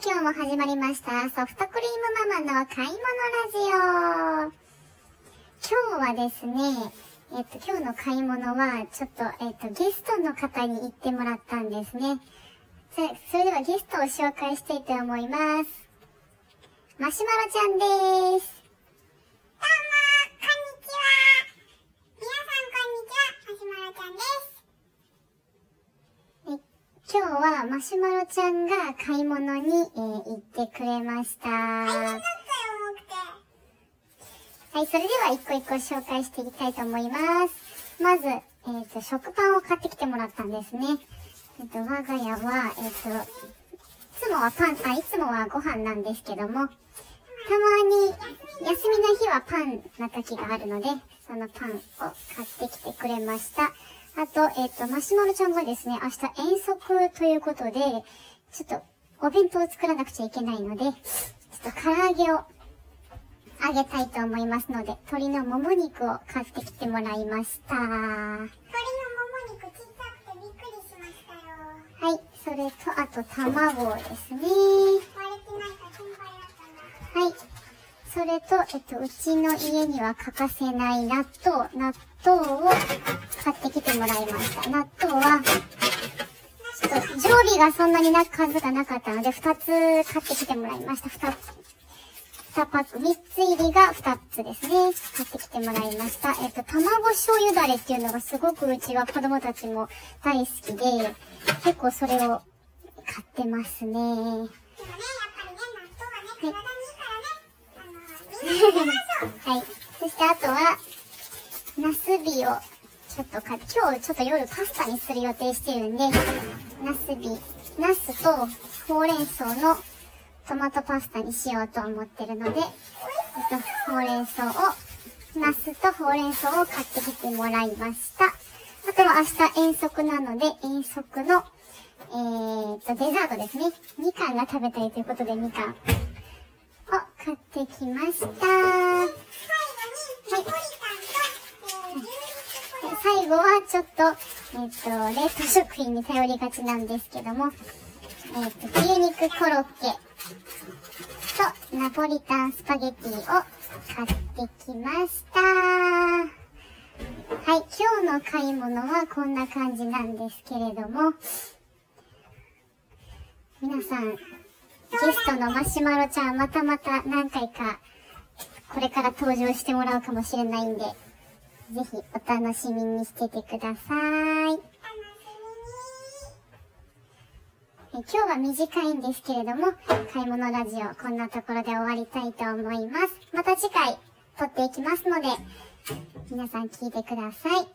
今日も始まりました。ソフトクリームママの買い物ラジオ。今日はですね、えっと、今日の買い物は、ちょっと、えっと、ゲストの方に行ってもらったんですね。それではゲストを紹介したいと思います。マシュマロちゃんです。どうも、こんにちは。皆さん、こんにちは。マシュマロちゃんです。え今日はマシュマロちゃんが買い物に、えー行ってくれました。は。い、それでは一個一個紹介していきたいと思います。まず、えっ、と、食パンを買ってきてもらったんですね。えっ、と、我が家は、えっ、と、いつもはパン、あ、いつもはご飯なんですけども、たまに、休みの日はパンな時があるので、そのパンを買ってきてくれました。あと、えっ、と、マシュマロちゃんがですね、明日遠足ということで、ちょっと、お弁当を作らなくちゃいけないので、ちょっと唐揚げをあげたいと思いますので、鶏のもも肉を買ってきてもらいました。は鳥のもも肉小さくてびっくりしましたよ。い、それと、あと卵ですね。割れてないか心配だったな。はい。それと、えっと、うちの家には欠かせない納豆、納豆を買ってきてもらいました。納豆は、ちょっと常備がそんなにな数がなかったので、2つ買ってきてもらいました。2つ。2パック、3つ入りが2つですね。買ってきてもらいました。えっと、卵醤油だれっていうのがすごくうちは子供たちも大好きで、結構それを買ってますね。でもね、やっぱりね、納豆はね、体にいいからね。あの、みんな食べましょう。はい。そしてあとは、ナスビをちょっとか、今日ちょっと夜パスタにする予定してるんで、ナスビ、ナスとほうれん草のトマトパスタにしようと思ってるので、えっと、ほうれん草を、ナスとほうれん草を買ってきてもらいました。あとは明日遠足なので、遠足の、えー、と、デザートですね。みかんが食べたいということで、みかんを買ってきました。最後に、ナポリタンと、えー、牛肉コロッケ。最後はちょっと、えっ、と、冷凍食品に頼りがちなんですけども、えっ、と、牛肉コロッケとナポリタンスパゲティを買ってきました。はい、今日の買い物はこんな感じなんですけれども、皆さん、ゲストのマシュマロちゃんまたまた何回かこれから登場してもらうかもしれないんで、ぜひお楽しみにしててください。え今日は短いんですけれども、買い物ラジオこんなところで終わりたいと思います。また次回撮っていきますので、皆さん聞いてください。マシュマロ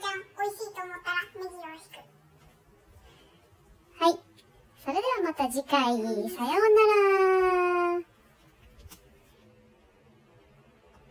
ちゃん、美味しいと思ったらネギを引く。はい。それではまた次回、さようなら。